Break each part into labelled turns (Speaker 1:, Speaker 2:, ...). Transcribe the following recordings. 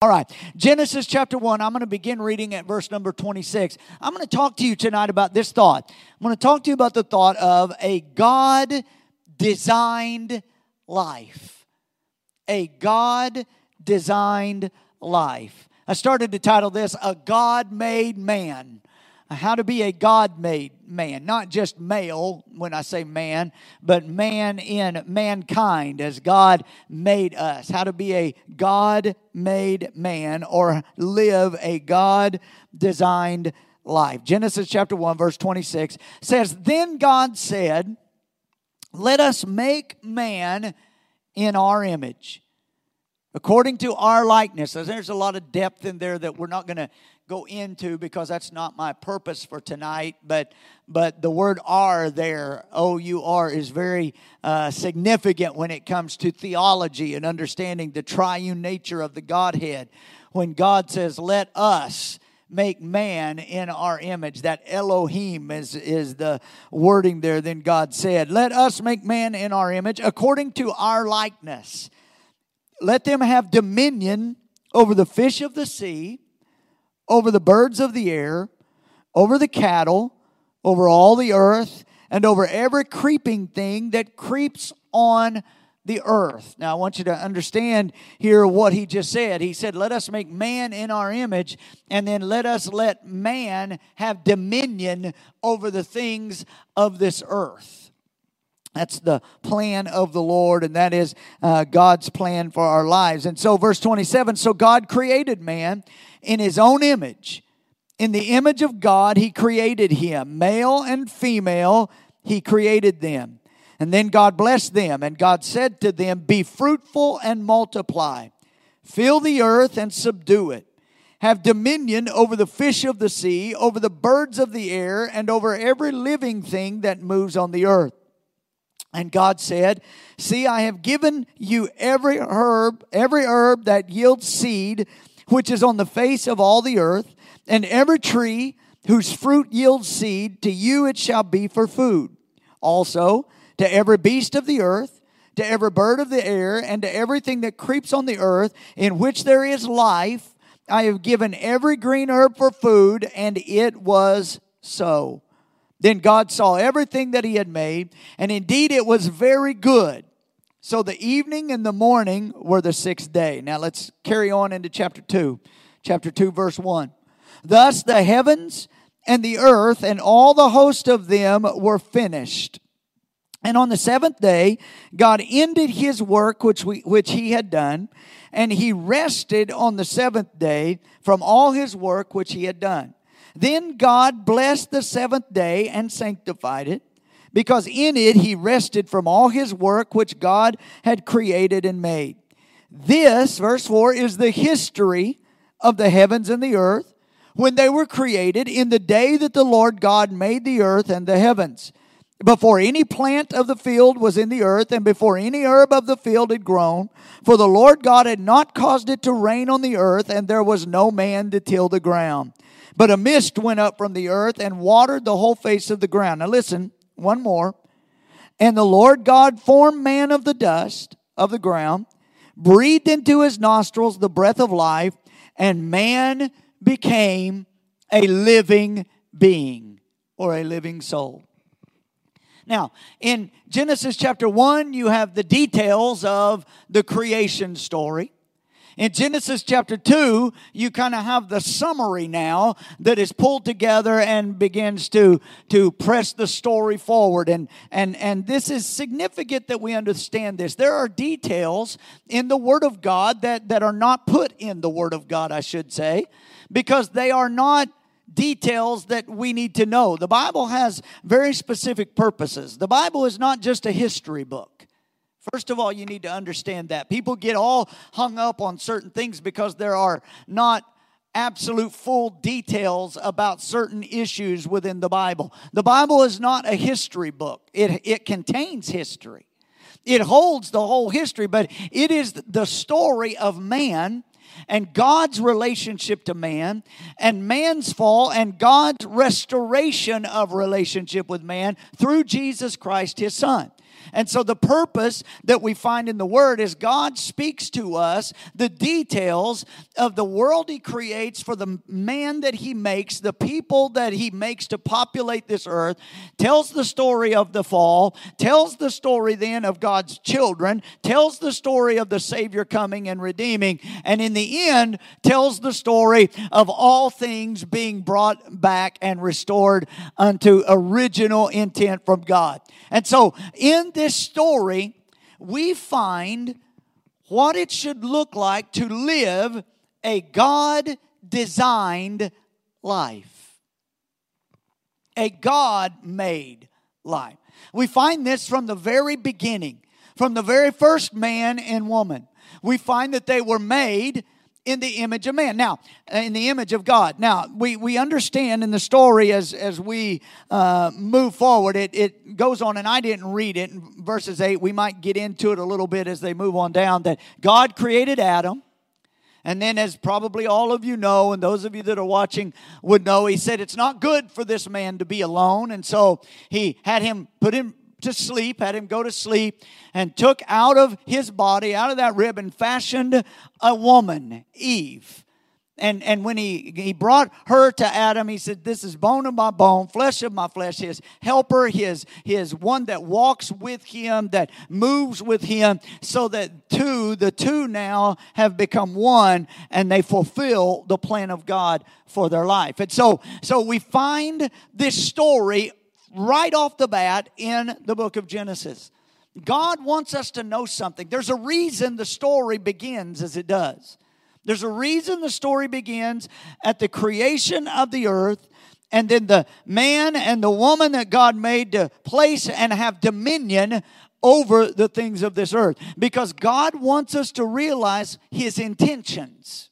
Speaker 1: All right, Genesis chapter 1, I'm going to begin reading at verse number 26. I'm going to talk to you tonight about this thought. I'm going to talk to you about the thought of a God designed life. A God designed life. I started to title this A God Made Man how to be a God made man, not just male when I say man, but man in mankind as God made us. How to be a God made man or live a God designed life. Genesis chapter 1, verse 26 says, Then God said, Let us make man in our image according to our likeness. There's a lot of depth in there that we're not going to go into because that's not my purpose for tonight. But but the word "are" there, O U R, is very uh, significant when it comes to theology and understanding the triune nature of the Godhead. When God says, "Let us." make man in our image. That Elohim is, is the wording there. Then God said, Let us make man in our image according to our likeness. Let them have dominion over the fish of the sea, over the birds of the air, over the cattle, over all the earth, and over every creeping thing that creeps on the earth. Now, I want you to understand here what he just said. He said, Let us make man in our image, and then let us let man have dominion over the things of this earth. That's the plan of the Lord, and that is uh, God's plan for our lives. And so, verse 27 so God created man in his own image. In the image of God, he created him. Male and female, he created them. And then God blessed them, and God said to them, Be fruitful and multiply, fill the earth and subdue it. Have dominion over the fish of the sea, over the birds of the air, and over every living thing that moves on the earth. And God said, See, I have given you every herb, every herb that yields seed, which is on the face of all the earth, and every tree whose fruit yields seed, to you it shall be for food. Also, to every beast of the earth, to every bird of the air, and to everything that creeps on the earth, in which there is life, I have given every green herb for food, and it was so. Then God saw everything that he had made, and indeed it was very good. So the evening and the morning were the sixth day. Now let's carry on into chapter 2. Chapter 2, verse 1. Thus the heavens and the earth and all the host of them were finished. And on the seventh day, God ended his work which, we, which he had done, and he rested on the seventh day from all his work which he had done. Then God blessed the seventh day and sanctified it, because in it he rested from all his work which God had created and made. This, verse 4, is the history of the heavens and the earth when they were created in the day that the Lord God made the earth and the heavens. Before any plant of the field was in the earth, and before any herb of the field had grown, for the Lord God had not caused it to rain on the earth, and there was no man to till the ground. But a mist went up from the earth and watered the whole face of the ground. Now listen, one more. And the Lord God formed man of the dust of the ground, breathed into his nostrils the breath of life, and man became a living being or a living soul. Now, in Genesis chapter 1, you have the details of the creation story. In Genesis chapter 2, you kind of have the summary now that is pulled together and begins to, to press the story forward. And, and, and this is significant that we understand this. There are details in the Word of God that, that are not put in the Word of God, I should say, because they are not details that we need to know. The Bible has very specific purposes. The Bible is not just a history book. First of all, you need to understand that. People get all hung up on certain things because there are not absolute full details about certain issues within the Bible. The Bible is not a history book, it, it contains history. It holds the whole history, but it is the story of man and God's relationship to man and man's fall and God's restoration of relationship with man through Jesus Christ, his son. And so the purpose that we find in the Word is God speaks to us the details of the world He creates for the man that He makes, the people that He makes to populate this earth, tells the story of the fall, tells the story then of God's children, tells the story of the Savior coming and redeeming, and in the end tells the story of all things being brought back and restored unto original intent from God. And so in this story, we find what it should look like to live a God designed life, a God made life. We find this from the very beginning, from the very first man and woman. We find that they were made in the image of man. Now, in the image of God. Now, we, we understand in the story as, as we uh, move forward, it, it goes on, and I didn't read it in verses 8. We might get into it a little bit as they move on down that God created Adam. And then, as probably all of you know, and those of you that are watching would know, he said it's not good for this man to be alone. And so he had him put him to sleep, had him go to sleep, and took out of his body, out of that rib, and fashioned a woman, Eve. And, and when he, he brought her to Adam, he said, This is bone of my bone, flesh of my flesh, his helper, his, his one that walks with him, that moves with him, so that two, the two now have become one and they fulfill the plan of God for their life. And so, so we find this story right off the bat in the book of Genesis. God wants us to know something. There's a reason the story begins as it does. There's a reason the story begins at the creation of the earth and then the man and the woman that God made to place and have dominion over the things of this earth. Because God wants us to realize His intentions,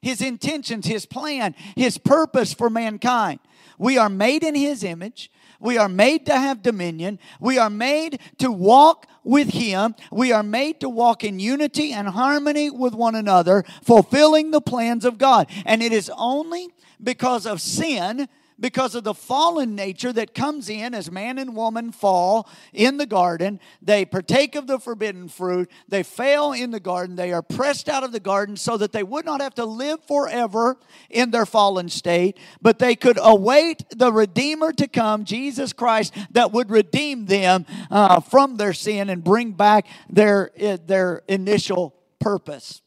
Speaker 1: His intentions, His plan, His purpose for mankind. We are made in His image. We are made to have dominion. We are made to walk with Him. We are made to walk in unity and harmony with one another, fulfilling the plans of God. And it is only because of sin because of the fallen nature that comes in as man and woman fall in the garden. They partake of the forbidden fruit. They fail in the garden. They are pressed out of the garden so that they would not have to live forever in their fallen state, but they could await the Redeemer to come, Jesus Christ, that would redeem them uh, from their sin and bring back their, uh, their initial purpose.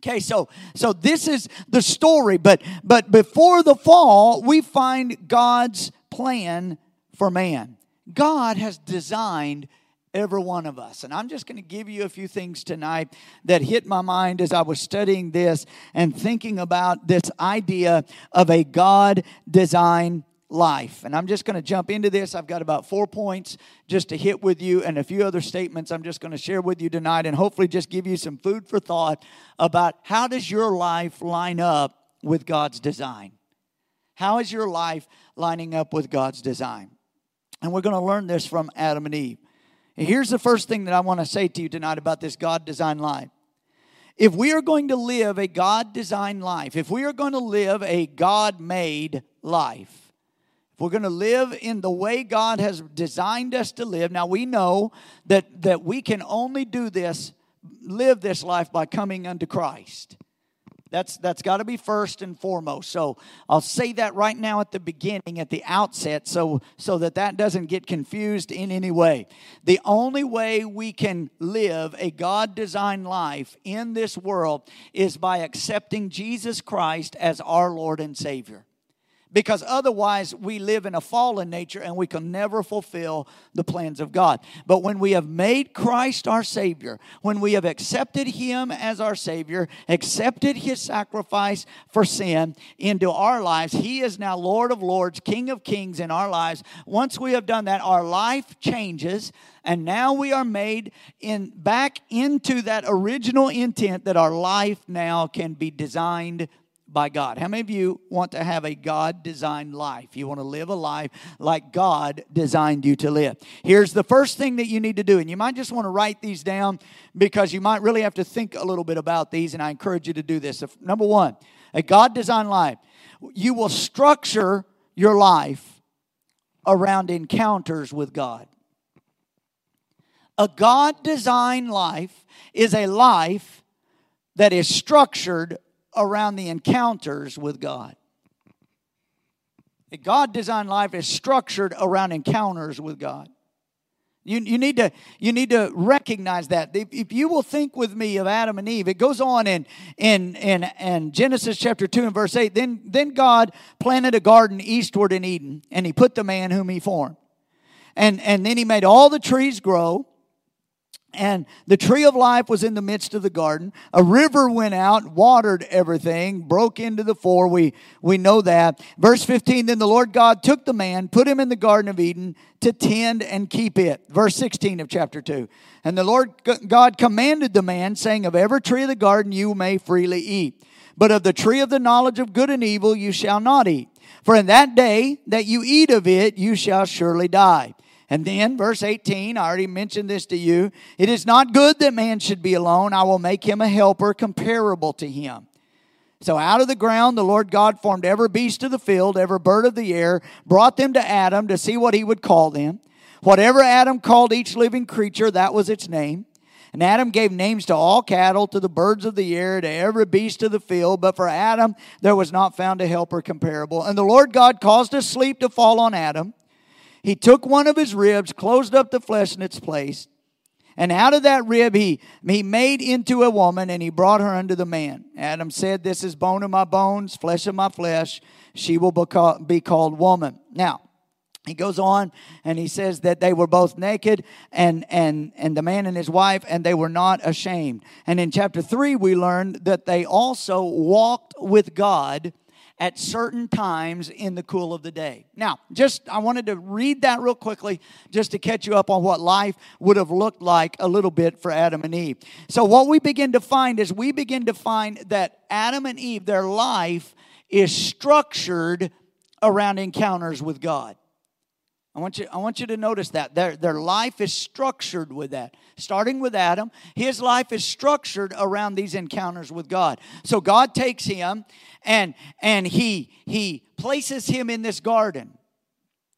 Speaker 1: Okay, so so this is the story, but but before the fall, we find God's plan for man. God has designed every one of us. And I'm just going to give you a few things tonight that hit my mind as I was studying this and thinking about this idea of a God designed life. And I'm just going to jump into this. I've got about four points just to hit with you and a few other statements I'm just going to share with you tonight and hopefully just give you some food for thought about how does your life line up with God's design? How is your life lining up with God's design? And we're going to learn this from Adam and Eve. And here's the first thing that I want to say to you tonight about this God designed life. If we are going to live a God designed life, if we are going to live a God made life, we're going to live in the way God has designed us to live. Now we know that that we can only do this, live this life by coming unto Christ. That's that's got to be first and foremost. So I'll say that right now at the beginning, at the outset, so so that that doesn't get confused in any way. The only way we can live a God-designed life in this world is by accepting Jesus Christ as our Lord and Savior because otherwise we live in a fallen nature and we can never fulfill the plans of God. But when we have made Christ our Savior, when we have accepted Him as our Savior, accepted His sacrifice for sin into our lives, He is now Lord of Lords, King of Kings in our lives. Once we have done that, our life changes and now we are made in back into that original intent that our life now can be designed by God. How many of you want to have a God designed life? You want to live a life like God designed you to live. Here's the first thing that you need to do, and you might just want to write these down because you might really have to think a little bit about these, and I encourage you to do this. Number one, a God designed life. You will structure your life around encounters with God. A God designed life is a life that is structured around the encounters with God. God designed life is structured around encounters with God. You, you, need to, you need to recognize that. If, if, you will think with me of Adam and Eve, it goes on in, in, in, in Genesis chapter 2 and verse 8. Then, then God planted a garden eastward in Eden, and he put the man whom he formed. And, and then he made all the trees grow and the tree of life was in the midst of the garden. A river went out, watered everything, broke into the four. We, we know that. Verse 15 Then the Lord God took the man, put him in the Garden of Eden to tend and keep it. Verse 16 of chapter 2. And the Lord God commanded the man, saying, Of every tree of the garden you may freely eat, but of the tree of the knowledge of good and evil you shall not eat. For in that day that you eat of it, you shall surely die. And then, verse 18, I already mentioned this to you. It is not good that man should be alone. I will make him a helper comparable to him. So out of the ground, the Lord God formed every beast of the field, every bird of the air, brought them to Adam to see what he would call them. Whatever Adam called each living creature, that was its name. And Adam gave names to all cattle, to the birds of the air, to every beast of the field. But for Adam, there was not found a helper comparable. And the Lord God caused a sleep to fall on Adam he took one of his ribs, closed up the flesh in its place, and out of that rib he, he made into a woman, and he brought her unto the man. Adam said, This is bone of my bones, flesh of my flesh. She will be called woman. Now, he goes on and he says that they were both naked and, and, and the man and his wife and they were not ashamed and in chapter 3 we learned that they also walked with god at certain times in the cool of the day. Now, just I wanted to read that real quickly just to catch you up on what life would have looked like a little bit for Adam and Eve. So, what we begin to find is we begin to find that Adam and Eve, their life is structured around encounters with God. I want you, I want you to notice that. Their, their life is structured with that. Starting with Adam, his life is structured around these encounters with God. So God takes him and, and he, he places him in this garden.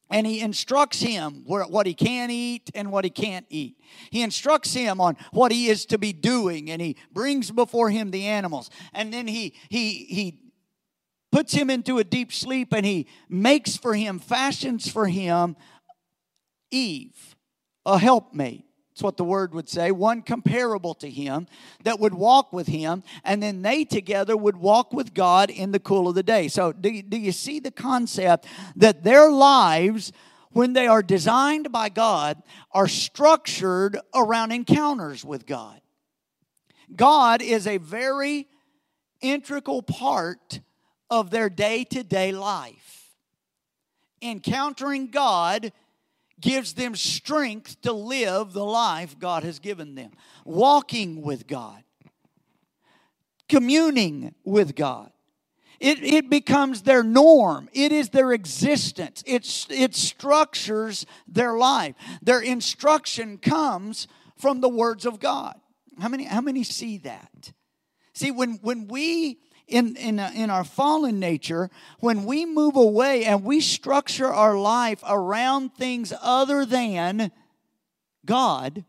Speaker 1: And he instructs him what he can eat and what he can't eat. He instructs him on what he is to be doing, and he brings before him the animals. And then he, he, he puts him into a deep sleep and he makes for him, fashions for him Eve, a helpmate. That's what the word would say. One comparable to him that would walk with him, and then they together would walk with God in the cool of the day. So, do you, do you see the concept that their lives, when they are designed by God, are structured around encounters with God? God is a very integral part of their day to day life. Encountering God gives them strength to live the life God has given them. Walking with God, communing with God. It, it becomes their norm. It is their existence. It's, it structures their life. Their instruction comes from the words of God. How many, how many see that? See, when, when we in, in, uh, in our fallen nature, when we move away and we structure our life around things other than God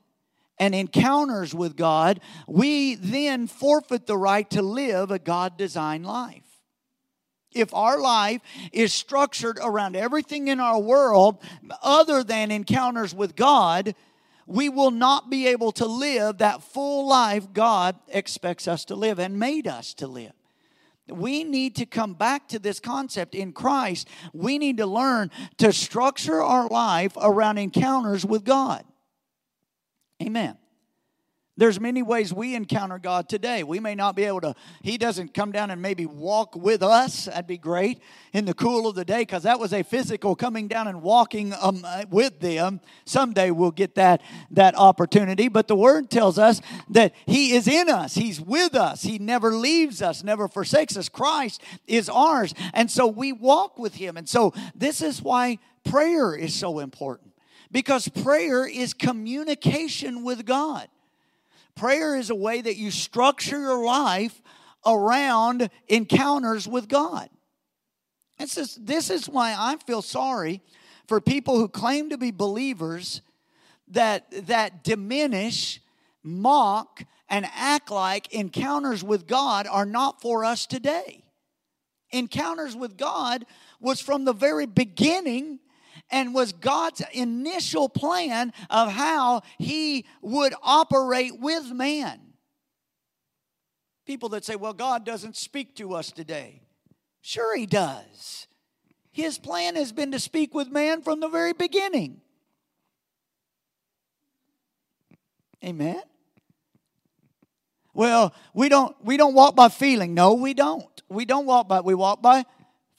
Speaker 1: and encounters with God, we then forfeit the right to live a God designed life. If our life is structured around everything in our world other than encounters with God, we will not be able to live that full life God expects us to live and made us to live. We need to come back to this concept in Christ. We need to learn to structure our life around encounters with God. Amen. There's many ways we encounter God today. We may not be able to, He doesn't come down and maybe walk with us. That'd be great in the cool of the day because that was a physical coming down and walking um, with them. Someday we'll get that, that opportunity. But the Word tells us that He is in us, He's with us, He never leaves us, never forsakes us. Christ is ours. And so we walk with Him. And so this is why prayer is so important because prayer is communication with God. Prayer is a way that you structure your life around encounters with God. This is, this is why I feel sorry for people who claim to be believers that, that diminish, mock, and act like encounters with God are not for us today. Encounters with God was from the very beginning and was God's initial plan of how he would operate with man. People that say, well, God doesn't speak to us today. Sure, he does. His plan has been to speak with man from the very beginning. Amen. Well, we don't we don't walk by feeling. No, we don't. We don't walk by we walk by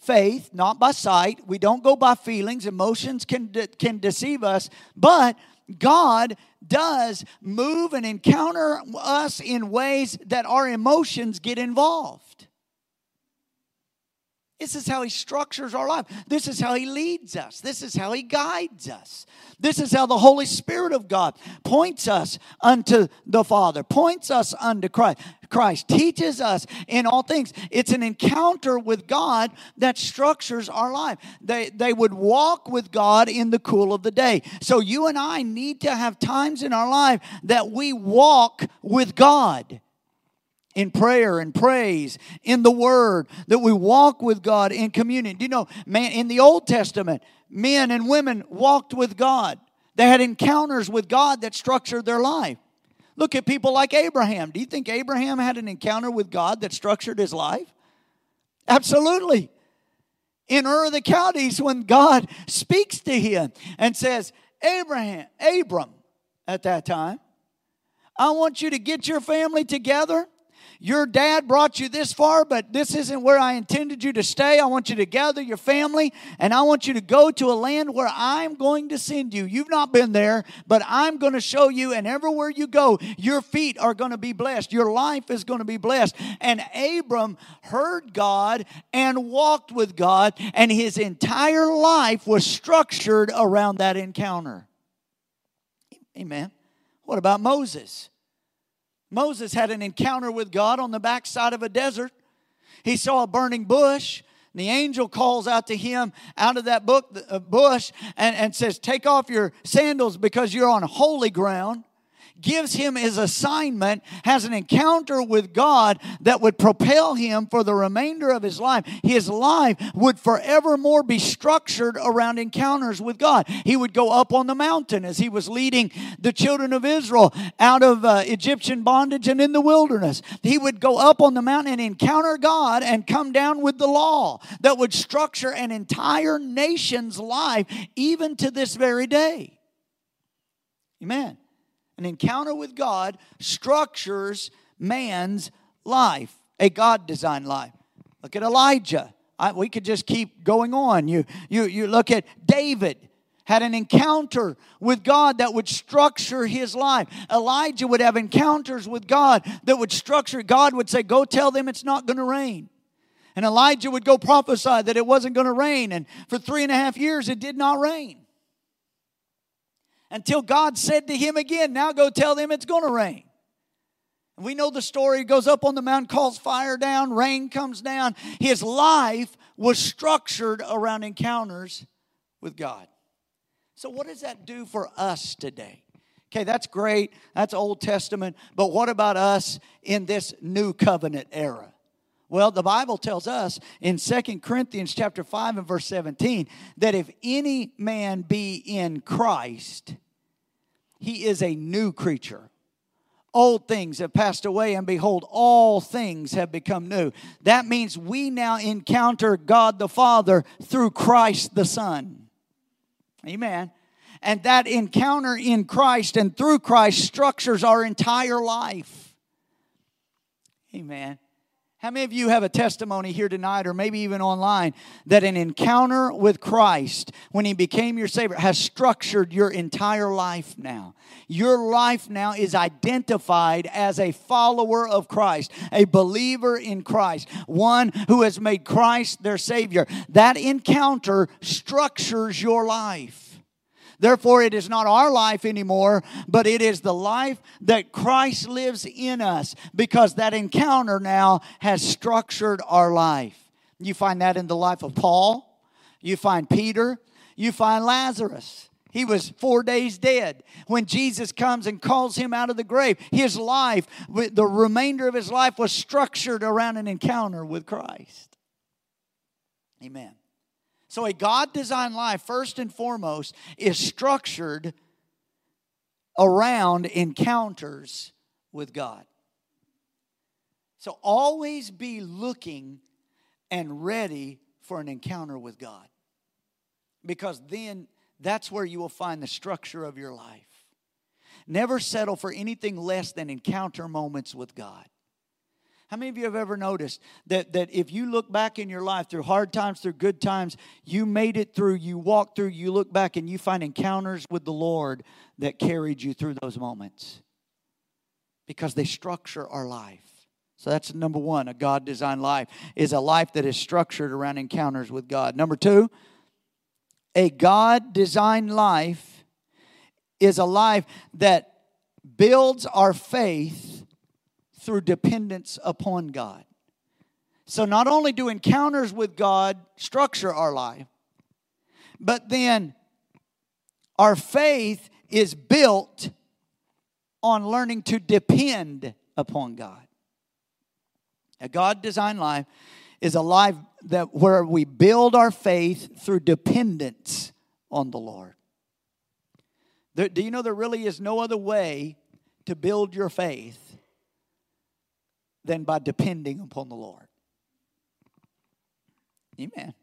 Speaker 1: faith, not by sight. We don't go by feelings. Emotions can, de- can deceive us, but God does move and encounter us in ways that our emotions get involved. This is how He structures our life. This is how He leads us. This is how He guides us. This is how the Holy Spirit of God points us unto the Father, points us unto Christ. Christ teaches us in all things. It's an encounter with God that structures our life. They, they would walk with God in the cool of the day. So you and I need to have times in our life that we walk with God in prayer and praise, in the Word, that we walk with God in communion. Do you know, man, in the Old Testament, men and women walked with God. They had encounters with God that structured their life. Look at people like Abraham. Do you think Abraham had an encounter with God that structured his life? Absolutely. In Ur of the Chaldees, when God speaks to him and says, Abraham, Abram, at that time, I want you to get your family together your dad brought you this far, but this isn't where I intended you to stay. I want you to gather your family and I want you to go to a land where I'm going to send you. You've not been there, but I'm going to show you, and everywhere you go, your feet are going to be blessed. Your life is going to be blessed. And Abram heard God and walked with God, and his entire life was structured around that encounter. Amen. What about Moses? Moses had an encounter with God on the backside of a desert. He saw a burning bush. And The angel calls out to him out of that book, uh, bush and, and says, Take off your sandals because you're on holy ground gives him his assignment, has an encounter with God that would propel him for the remainder of his life. His life would forevermore be structured around encounters with God. He would go up on the mountain as he was leading the children of Israel out of uh, Egyptian bondage and in the wilderness. He would go up on the mountain and encounter God and come down with the law that would structure an entire nation's life, even to this very day. Amen. An encounter with God structures man's life, a God designed life. Look at Elijah. I, we could just keep going on. You, you, you look at David had an encounter with God that would structure his life. Elijah would have encounters with God that would structure. God would say, Go tell them it's not going to rain. And Elijah would go prophesy that it wasn't going to rain. And for three and a half years, it did not rain until God said to him again, Now go tell them it's going to rain. And we know the story. He goes up on the mountain, calls fire down, rain comes down. His life was structured around encounters with God. So, what does that do for us today? Okay, that's great. That's Old Testament. But what about us in this new covenant era? Well, the Bible tells us in Second Corinthians chapter 5 and verse 17 that if any man be in Christ, he is a new creature. Old things have passed away, and behold, all things have become new. That means we now encounter God the Father through Christ the Son. Amen. And that encounter in Christ and through Christ structures our entire life. Amen. How many of you have a testimony here tonight, or maybe even online, that an encounter with Christ, when He became your Savior, has structured your entire life now? Your life now is identified as a follower of Christ, a believer in Christ, one who has made Christ their Savior. That encounter structures your life. Therefore, it is not our life anymore, but it is the life that Christ lives in us because that encounter now has structured our life. You find that in the life of Paul, you find Peter, you find Lazarus. He was four days dead. When Jesus comes and calls him out of the grave, his life, the remainder of his life, was structured around an encounter with Christ. Amen. So, a God designed life, first and foremost, is structured around encounters with God. So, always be looking and ready for an encounter with God. Because then that's where you will find the structure of your life. Never settle for anything less than encounter moments with God. How many of you have ever noticed that, that if you look back in your life through hard times, through good times, you made it through, you walk through, you look back and you find encounters with the Lord that carried you through those moments? Because they structure our life. So that's number one, a God designed life is a life that is structured around encounters with God. Number two, a God designed life is a life that builds our faith through dependence upon God. So, not only do encounters with God structure our life, but then our faith is built on learning to depend upon God. A God designed life is a life that where we build our faith through dependence on the Lord. There, do you know there really is no other way to build your faith than by depending upon the Lord? Amen.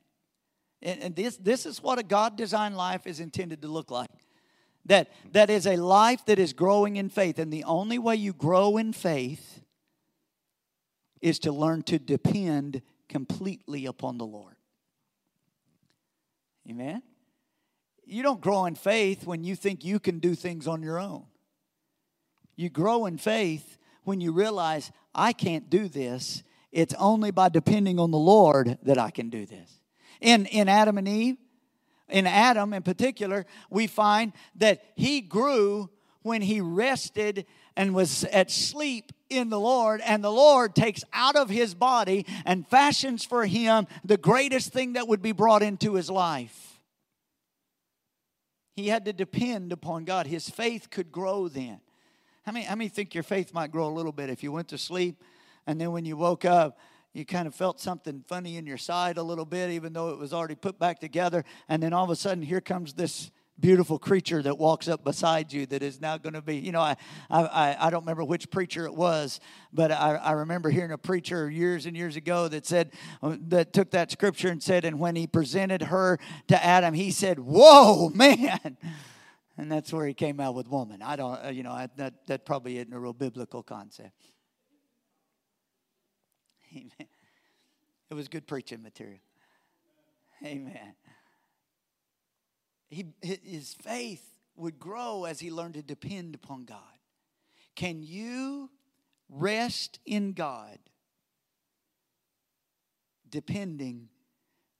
Speaker 1: And, and this, this is what a God designed life is intended to look like. That, that is a life that is growing in faith. And the only way you grow in faith is to learn to depend completely upon the Lord. Amen? You don't grow in faith when you think you can do things on your own. You grow in faith when you realize, I can't do this. It's only by depending on the Lord that I can do this. In, in Adam and Eve, in Adam in particular, we find that he grew when he rested and was at sleep in the Lord, and the Lord takes out of his body and fashions for him the greatest thing that would be brought into his life. He had to depend upon God. His faith could grow then. How many, how many think your faith might grow a little bit? If you went to sleep and then when you woke up, you kind of felt something funny in your side a little bit, even though it was already put back together, and then all of a sudden, here comes this beautiful creature that walks up beside you that is now going to be you know I, I i don't remember which preacher it was but I, I remember hearing a preacher years and years ago that said uh, that took that scripture and said and when he presented her to adam he said whoa man and that's where he came out with woman. I don't uh, you know I, that that probably isn't a real biblical concept. Amen. It was good preaching material. Amen. He, his faith would grow as he learned to depend upon God. Can you rest in God depending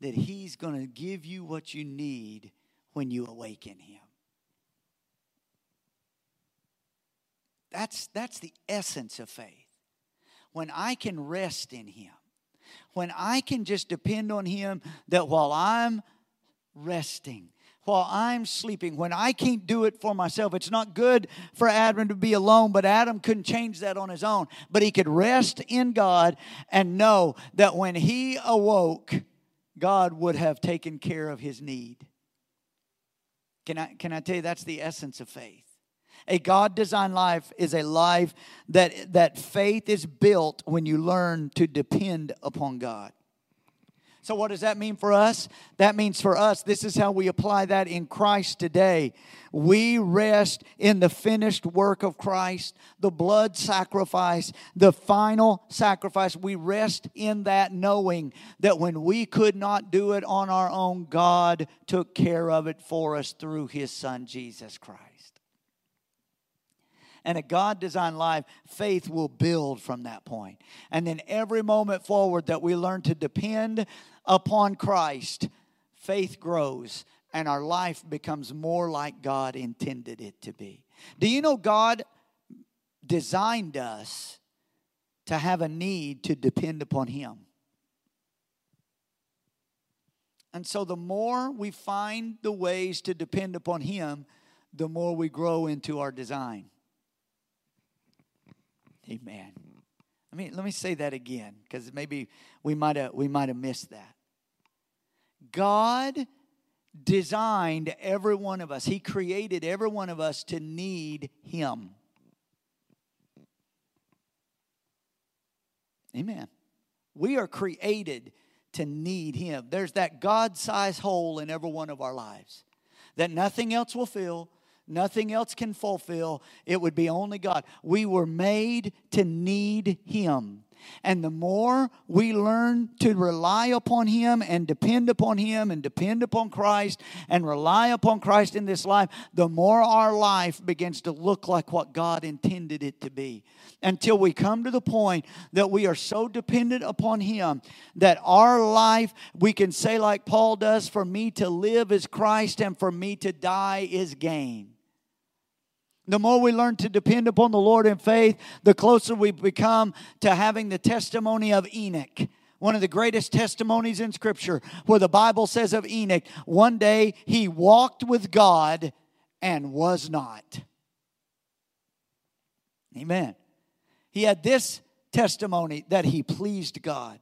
Speaker 1: that he's going to give you what you need when you awaken him? That's, that's the essence of faith. When I can rest in him, when I can just depend on him that while I'm resting, while I'm sleeping, when I can't do it for myself. It's not good for Adam to be alone, but Adam couldn't change that on his own. But he could rest in God and know that when he awoke, God would have taken care of his need. Can I, can I tell you that's the essence of faith? A God designed life is a life that, that faith is built when you learn to depend upon God. So, what does that mean for us? That means for us, this is how we apply that in Christ today. We rest in the finished work of Christ, the blood sacrifice, the final sacrifice. We rest in that knowing that when we could not do it on our own, God took care of it for us through His Son, Jesus Christ and a God designed life, faith will build from that point. And then every moment forward that we learn to depend upon Christ, faith grows and our life becomes more like God intended it to be. Do you know God designed us to have a need to depend upon Him? And so the more we find the ways to depend upon Him, the more we grow into our design. Amen. I mean, let me say that again because maybe we might have we might have missed that. God designed every one of us. He created every one of us to need him. Amen. We are created to need him. There's that God-sized hole in every one of our lives that nothing else will fill, Nothing else can fulfill. It would be only God. We were made to need Him. And the more we learn to rely upon Him and depend upon Him and depend upon Christ and rely upon Christ in this life, the more our life begins to look like what God intended it to be. Until we come to the point that we are so dependent upon Him that our life, we can say, like Paul does, for me to live is Christ and for me to die is gain. The more we learn to depend upon the Lord in faith, the closer we become to having the testimony of Enoch. One of the greatest testimonies in Scripture, where the Bible says of Enoch, one day he walked with God and was not. Amen. He had this testimony that he pleased God.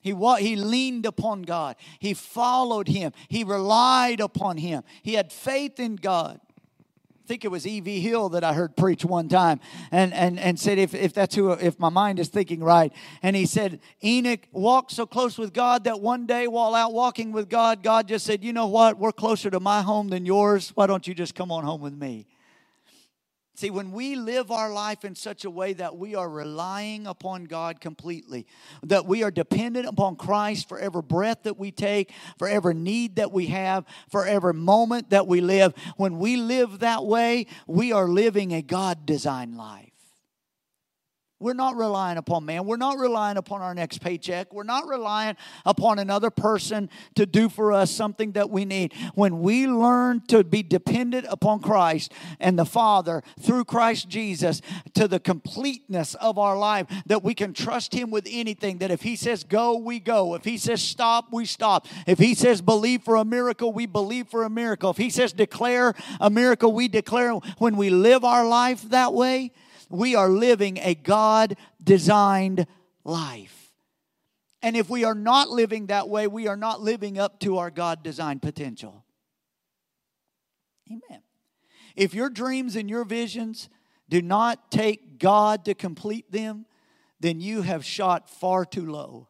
Speaker 1: He, he leaned upon God. He followed Him. He relied upon Him. He had faith in God. I think it was E.V. Hill that I heard preach one time and, and, and said, if, if that's who, if my mind is thinking right. And he said, Enoch walked so close with God that one day while out walking with God, God just said, You know what? We're closer to my home than yours. Why don't you just come on home with me? See, when we live our life in such a way that we are relying upon God completely, that we are dependent upon Christ for every breath that we take, for every need that we have, for every moment that we live, when we live that way, we are living a God designed life. We're not relying upon man. We're not relying upon our next paycheck. We're not relying upon another person to do for us something that we need. When we learn to be dependent upon Christ and the Father through Christ Jesus to the completeness of our life, that we can trust Him with anything, that if He says go, we go. If He says stop, we stop. If He says believe for a miracle, we believe for a miracle. If He says declare a miracle, we declare. When we live our life that way, we are living a God designed life. And if we are not living that way, we are not living up to our God designed potential. Amen. If your dreams and your visions do not take God to complete them, then you have shot far too low.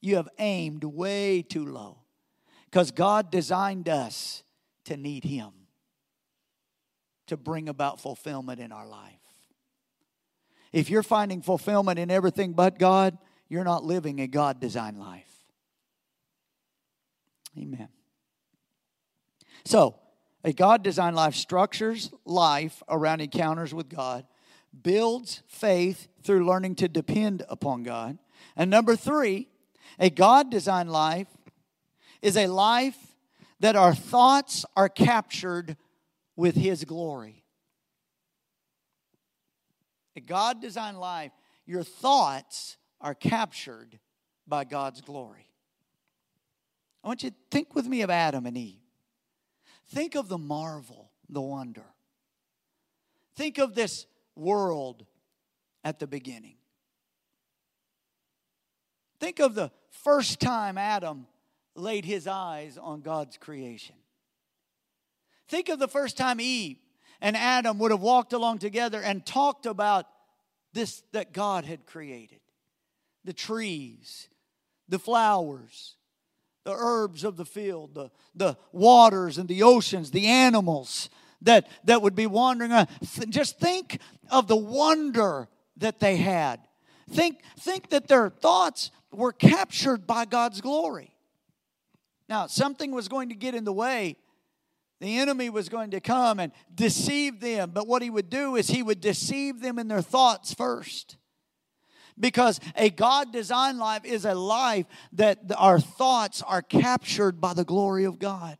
Speaker 1: You have aimed way too low. Because God designed us to need Him to bring about fulfillment in our life. If you're finding fulfillment in everything but God, you're not living a God designed life. Amen. So, a God designed life structures life around encounters with God, builds faith through learning to depend upon God. And number three, a God designed life is a life that our thoughts are captured with His glory a God designed life, your thoughts are captured by God's glory. I want you to think with me of Adam and Eve. Think of the marvel, the wonder. Think of this world at the beginning. Think of the first time Adam laid his eyes on God's creation. Think of the first time Eve and Adam would have walked along together and talked about this that God had created the trees, the flowers, the herbs of the field, the, the waters and the oceans, the animals that, that would be wandering around. Just think of the wonder that they had. Think, think that their thoughts were captured by God's glory. Now, something was going to get in the way the enemy was going to come and deceive them, but what he would do is he would deceive them in their thoughts first. Because a God designed life is a life that our thoughts are captured by the glory of God.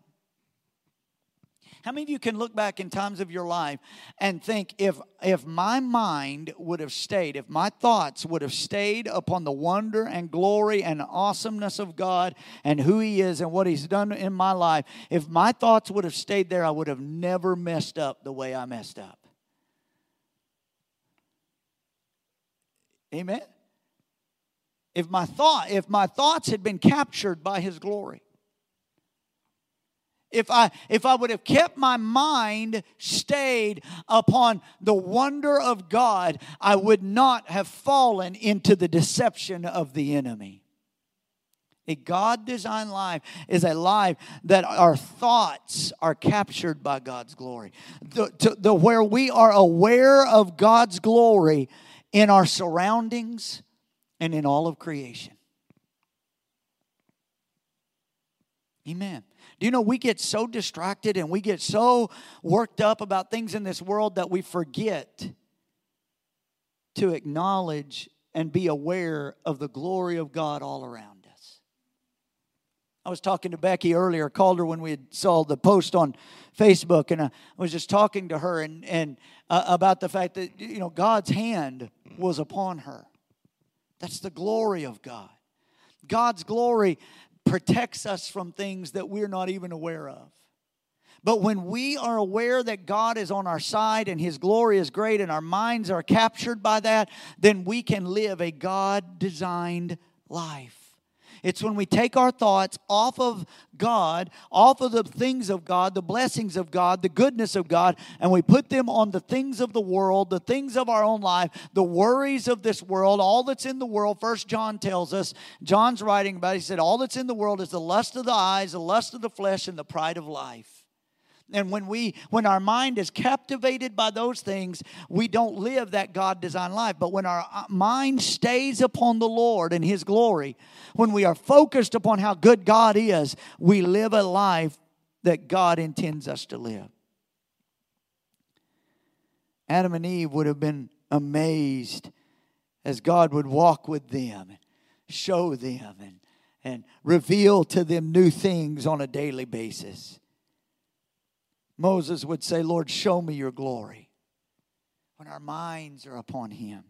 Speaker 1: How many of you can look back in times of your life and think if if my mind would have stayed, if my thoughts would have stayed upon the wonder and glory and awesomeness of God and who he is and what he's done in my life, if my thoughts would have stayed there, I would have never messed up the way I messed up. Amen. If my thought if my thoughts had been captured by his glory, if I if I would have kept my mind stayed upon the wonder of God, I would not have fallen into the deception of the enemy. A God designed life is a life that our thoughts are captured by God's glory. The, to, the, where we are aware of God's glory in our surroundings and in all of creation. Amen. Do you know we get so distracted and we get so worked up about things in this world that we forget to acknowledge and be aware of the glory of God all around us? I was talking to Becky earlier, called her when we saw the post on Facebook, and I was just talking to her and, and uh, about the fact that, you know, God's hand was upon her. That's the glory of God. God's glory protects us from things that we're not even aware of. But when we are aware that God is on our side and His glory is great and our minds are captured by that, then we can live a God designed life. It's when we take our thoughts off of God, off of the things of God, the blessings of God, the goodness of God, and we put them on the things of the world, the things of our own life, the worries of this world, all that's in the world. First John tells us, John's writing about, it, he said, all that's in the world is the lust of the eyes, the lust of the flesh, and the pride of life. And when we when our mind is captivated by those things, we don't live that God designed life. But when our uh, mind stays upon the Lord and his glory, when we are focused upon how good God is, we live a life that God intends us to live. Adam and Eve would have been amazed as God would walk with them, show them, and, and reveal to them new things on a daily basis. Moses would say, Lord, show me your glory when our minds are upon him.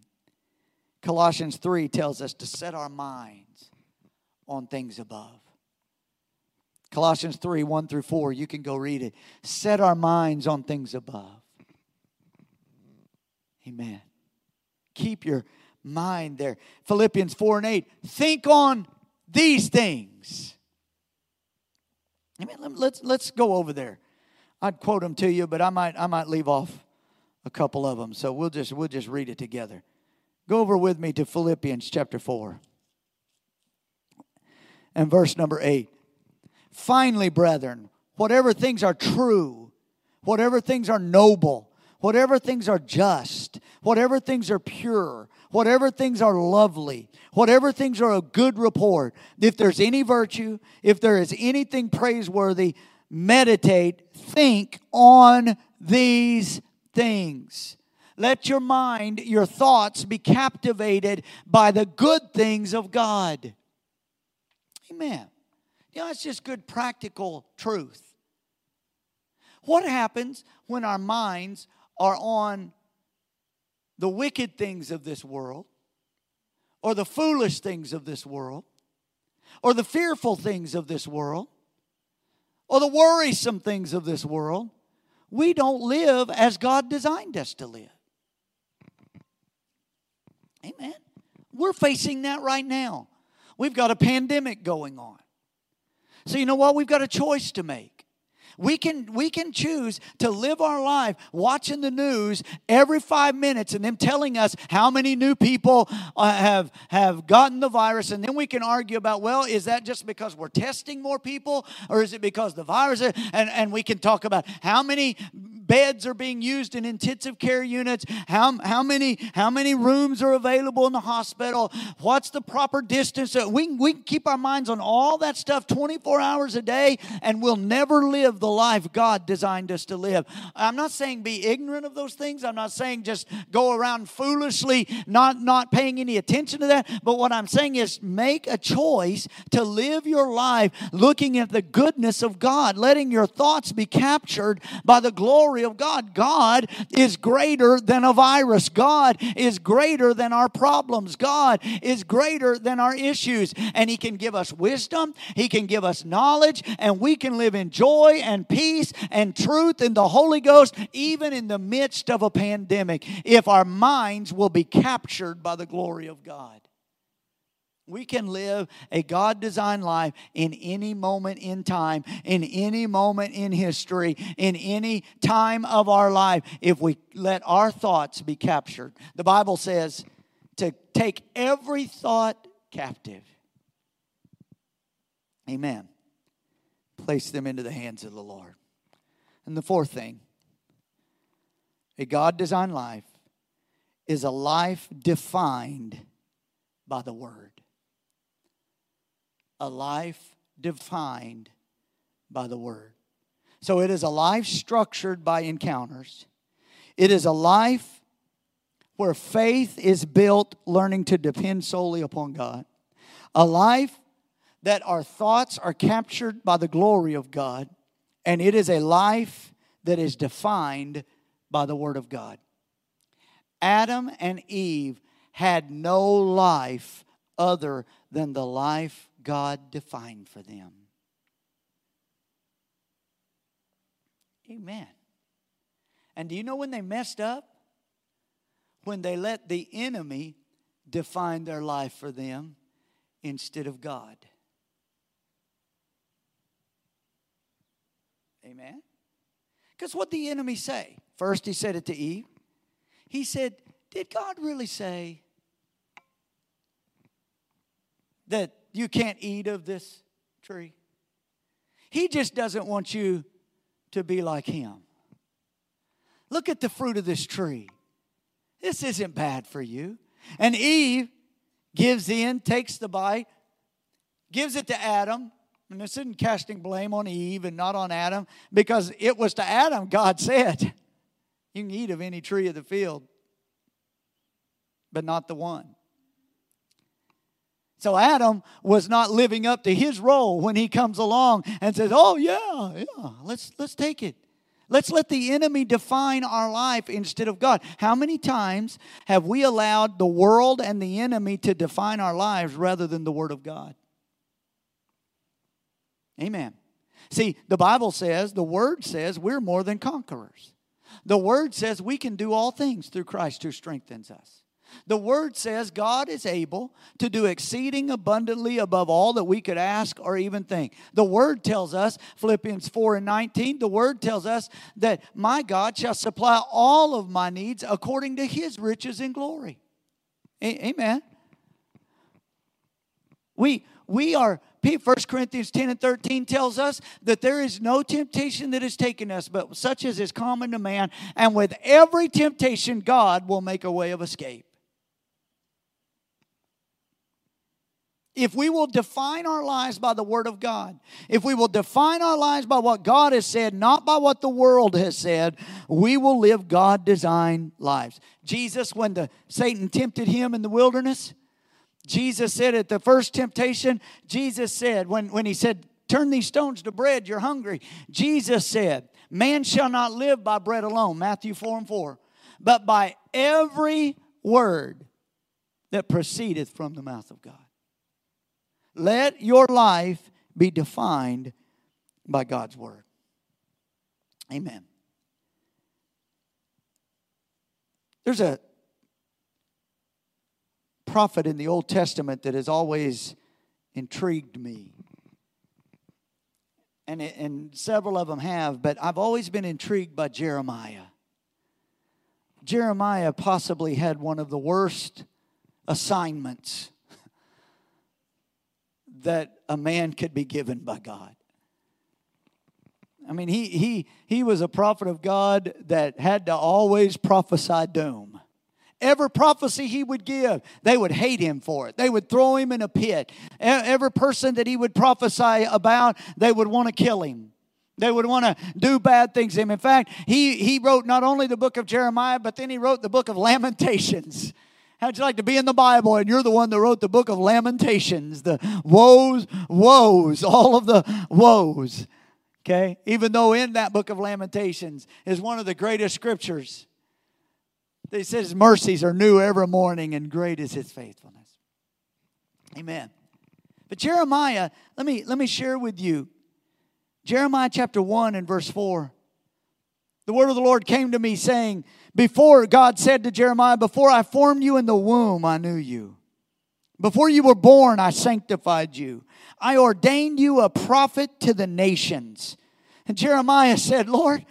Speaker 1: Colossians 3 tells us to set our minds on things above. Colossians 3 1 through 4, you can go read it. Set our minds on things above. Amen. Keep your mind there. Philippians 4 and 8, think on these things. Amen. Let's, let's go over there. I'd quote them to you, but I might I might leave off a couple of them. So we'll just we'll just read it together. Go over with me to Philippians chapter 4 and verse number 8. Finally, brethren, whatever things are true, whatever things are noble, whatever things are just, whatever things are pure, whatever things are lovely, whatever things are a good report, if there's any virtue, if there is anything praiseworthy, meditate, think on these things. Let your mind, your thoughts be captivated by the good things of God. Amen. You know, it's just good practical truth. What happens when our minds are on the wicked things of this world, or the foolish things of this world, or the fearful things of this world? Or the worrisome things of this world, we don't live as God designed us to live. Amen. We're facing that right now. We've got a pandemic going on. So, you know what? We've got a choice to make. We can, we can choose to live our life watching the news every five minutes and them telling us how many new people uh, have, have gotten the virus. And then we can argue about, well, is that just because we're testing more people or is it because the virus? And, and we can talk about how many beds are being used in intensive care units, how, how, many, how many rooms are available in the hospital, what's the proper distance. We, we can keep our minds on all that stuff 24 hours a day, and we'll never live the life God designed us to live. I'm not saying be ignorant of those things. I'm not saying just go around foolishly, not, not paying any attention to that. But what I'm saying is make a choice to live your life looking at the goodness of God, letting your thoughts be captured by the glory of God. God is greater than a virus, God is greater than our problems, God is greater than our issues. And He can give us wisdom, He can give us knowledge, and we can live in joy and peace and truth in the Holy Ghost, even in the midst of a pandemic, if our minds will be captured by the glory of God. We can live a God designed life in any moment in time, in any moment in history, in any time of our life, if we let our thoughts be captured. The Bible says to take every thought captive. Amen. Place them into the hands of the Lord. And the fourth thing a God designed life is a life defined by the Word a life defined by the Word. So it is a life structured by encounters. It is a life where faith is built, learning to depend solely upon God. A life that our thoughts are captured by the glory of God. And it is a life that is defined by the Word of God. Adam and Eve had no life other than the life God defined for them. Amen. And do you know when they messed up? When they let the enemy define their life for them instead of God. Amen. Because what the enemy say? First, he said it to Eve. He said, Did God really say that you can't eat of this tree. He just doesn't want you to be like him. Look at the fruit of this tree. This isn't bad for you. And Eve gives in, takes the bite, gives it to Adam. And this isn't casting blame on Eve and not on Adam, because it was to Adam God said, You can eat of any tree of the field, but not the one. So Adam was not living up to his role when he comes along and says, "Oh yeah, yeah, let's let's take it." Let's let the enemy define our life instead of God. How many times have we allowed the world and the enemy to define our lives rather than the Word of God? Amen. See, the Bible says, the Word says, we're more than conquerors. The Word says we can do all things through Christ who strengthens us. The word says God is able to do exceeding abundantly above all that we could ask or even think. The word tells us, Philippians 4 and 19, the word tells us that my God shall supply all of my needs according to his riches in glory. A- Amen. We we are 1 Corinthians 10 and 13 tells us that there is no temptation that has taken us, but such as is common to man. And with every temptation, God will make a way of escape. if we will define our lives by the Word of God, if we will define our lives by what God has said, not by what the world has said, we will live God designed lives. Jesus, when the Satan tempted him in the wilderness, Jesus said at the first temptation, Jesus said, when, when he said, Turn these stones to bread, you're hungry. Jesus said, Man shall not live by bread alone, Matthew 4 and 4, but by every word that proceedeth from the mouth of God. Let your life be defined by God's word. Amen. There's a prophet in the Old Testament that has always intrigued me. And, it, and several of them have, but I've always been intrigued by Jeremiah. Jeremiah possibly had one of the worst assignments that a man could be given by God. I mean, he, he, he was a prophet of God that had to always prophesy doom. Every prophecy he would give, they would hate him for it. They would throw him in a pit. Every person that he would prophesy about, they would want to kill him. They would want to do bad things to him. In fact, he, he wrote not only the book of Jeremiah, but then he wrote the book of Lamentations. How'd you like to be in the Bible and you're the one that wrote the book of Lamentations? The woes, woes, all of the woes. Okay? Even though in that book of Lamentations is one of the greatest scriptures. He says, mercies are new every morning, and great is his faithfulness. Amen. But Jeremiah, let me let me share with you. Jeremiah chapter 1 and verse 4. The word of the Lord came to me saying, Before God said to Jeremiah, Before I formed you in the womb, I knew you. Before you were born, I sanctified you. I ordained you a prophet to the nations. And Jeremiah said, Lord,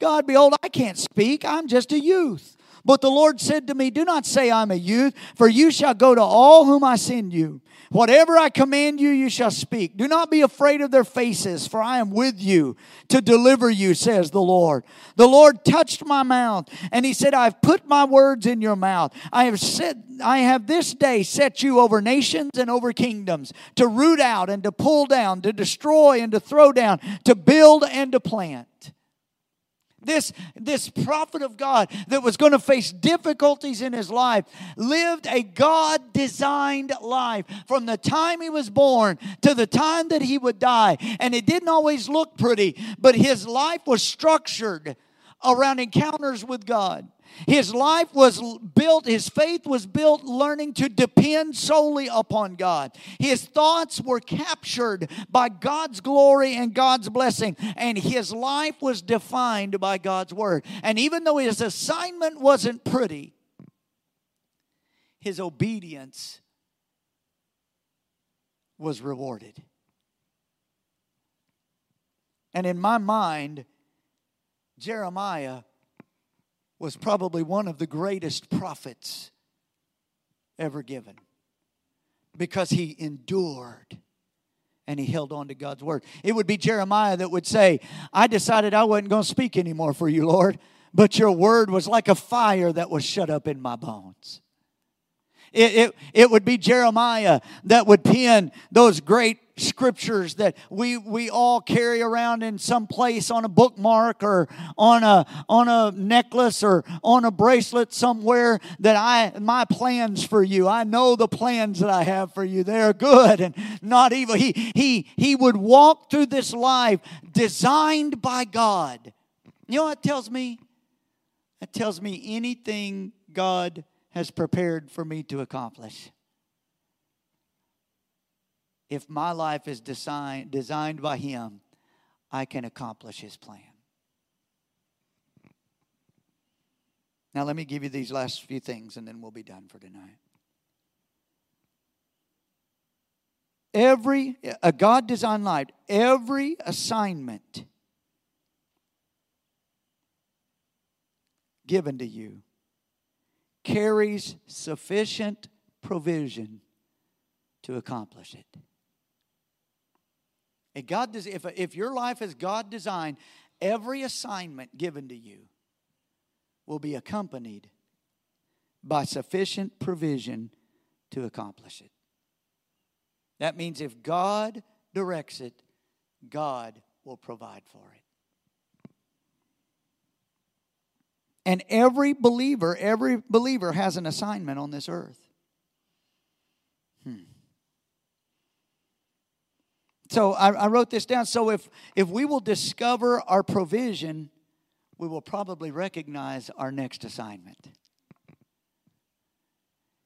Speaker 1: God, behold, I can't speak. I'm just a youth. But the Lord said to me, Do not say I'm a youth, for you shall go to all whom I send you. Whatever I command you, you shall speak. Do not be afraid of their faces, for I am with you to deliver you, says the Lord. The Lord touched my mouth, and he said, I've put my words in your mouth. I have said, I have this day set you over nations and over kingdoms, to root out and to pull down, to destroy and to throw down, to build and to plant. This, this prophet of God that was going to face difficulties in his life lived a God designed life from the time he was born to the time that he would die. And it didn't always look pretty, but his life was structured around encounters with God. His life was built, his faith was built learning to depend solely upon God. His thoughts were captured by God's glory and God's blessing, and his life was defined by God's word. And even though his assignment wasn't pretty, his obedience was rewarded. And in my mind, Jeremiah was probably one of the greatest prophets ever given because he endured and he held on to God's word. It would be Jeremiah that would say, I decided I wasn't going to speak anymore for you, Lord, but your word was like a fire that was shut up in my bones. It, it, it would be Jeremiah that would pen those great scriptures that we, we all carry around in some place on a bookmark or on a, on a necklace or on a bracelet somewhere that I, my plans for you, I know the plans that I have for you. They're good and not evil. He, he, he would walk through this life designed by God. You know what tells me? It tells me anything God has prepared for me to accomplish. If my life is designed, designed by Him, I can accomplish His plan. Now, let me give you these last few things and then we'll be done for tonight. Every, a God designed life, every assignment given to you carries sufficient provision to accomplish it. And God does, if, if your life is God designed, every assignment given to you will be accompanied by sufficient provision to accomplish it. That means if God directs it, God will provide for it. And every believer, every believer has an assignment on this earth. Hmm. So I, I wrote this down. So if if we will discover our provision, we will probably recognize our next assignment.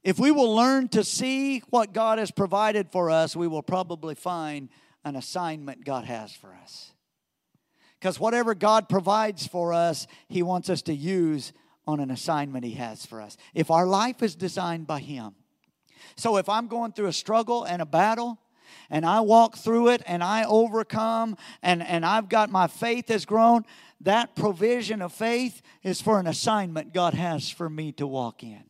Speaker 1: If we will learn to see what God has provided for us, we will probably find an assignment God has for us. Because whatever God provides for us, He wants us to use on an assignment He has for us. If our life is designed by Him. So if I'm going through a struggle and a battle, and I walk through it and I overcome and, and I've got my faith has grown, that provision of faith is for an assignment God has for me to walk in.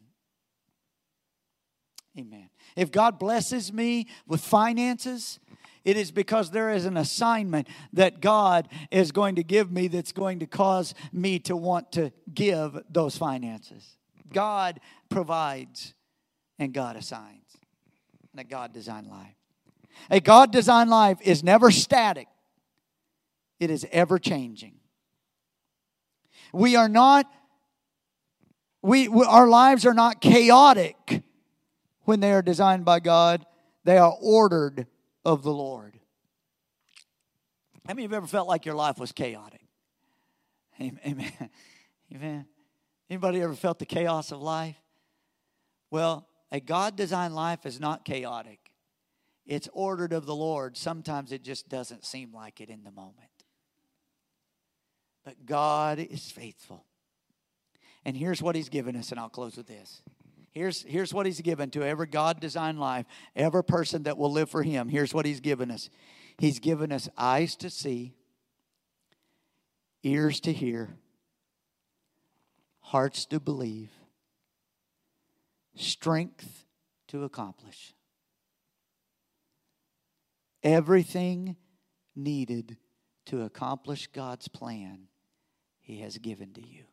Speaker 1: Amen. If God blesses me with finances, It is because there is an assignment that God is going to give me that's going to cause me to want to give those finances. God provides and God assigns. And a God designed life. A God designed life is never static, it is ever changing. We are not, we, we, our lives are not chaotic when they are designed by God, they are ordered of the Lord. How many of you ever felt like your life was chaotic? Amen. Amen. Anybody ever felt the chaos of life? Well, a God designed life is not chaotic. It's ordered of the Lord. Sometimes it just doesn't seem like it in the moment. But God is faithful. And here's what He's given us, and I'll close with this. Here's, here's what He's given to every God designed life, every person that will live for Him. Here's what He's given us He's given us eyes to see, ears to hear, hearts to believe, strength to accomplish. Everything needed to accomplish God's plan, He has given to you.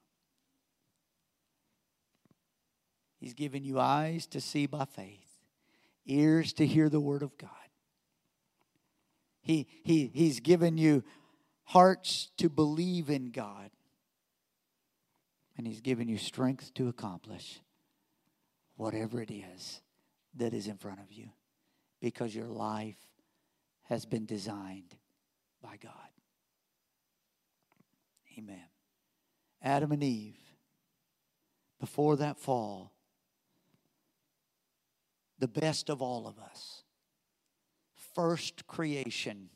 Speaker 1: He's given you eyes to see by faith, ears to hear the word of God. He, he, he's given you hearts to believe in God. And He's given you strength to accomplish whatever it is that is in front of you because your life has been designed by God. Amen. Adam and Eve, before that fall, the best of all of us. First creation.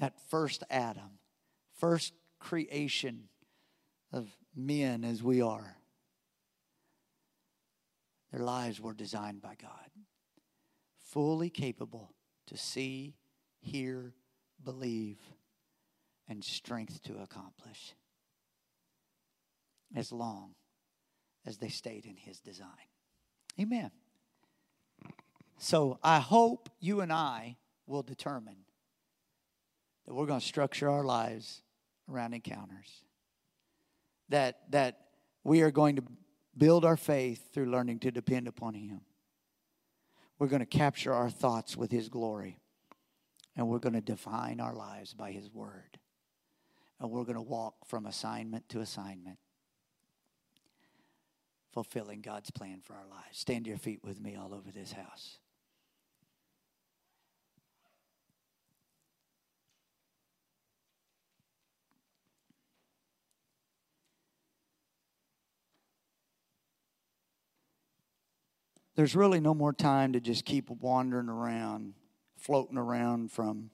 Speaker 1: That first Adam. First creation of men as we are. Their lives were designed by God. Fully capable to see, hear, believe, and strength to accomplish. As long as they stayed in His design. Amen. So I hope you and I will determine that we're going to structure our lives around encounters. That that we are going to build our faith through learning to depend upon him. We're going to capture our thoughts with his glory. And we're going to define our lives by his word. And we're going to walk from assignment to assignment fulfilling God's plan for our lives. Stand to your feet with me all over this house. There's really no more time to just keep wandering around, floating around from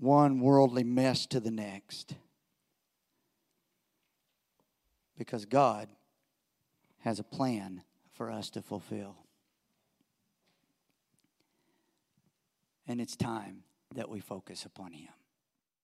Speaker 1: one worldly mess to the next because God has a plan for us to fulfill. And it's time that we focus upon Him.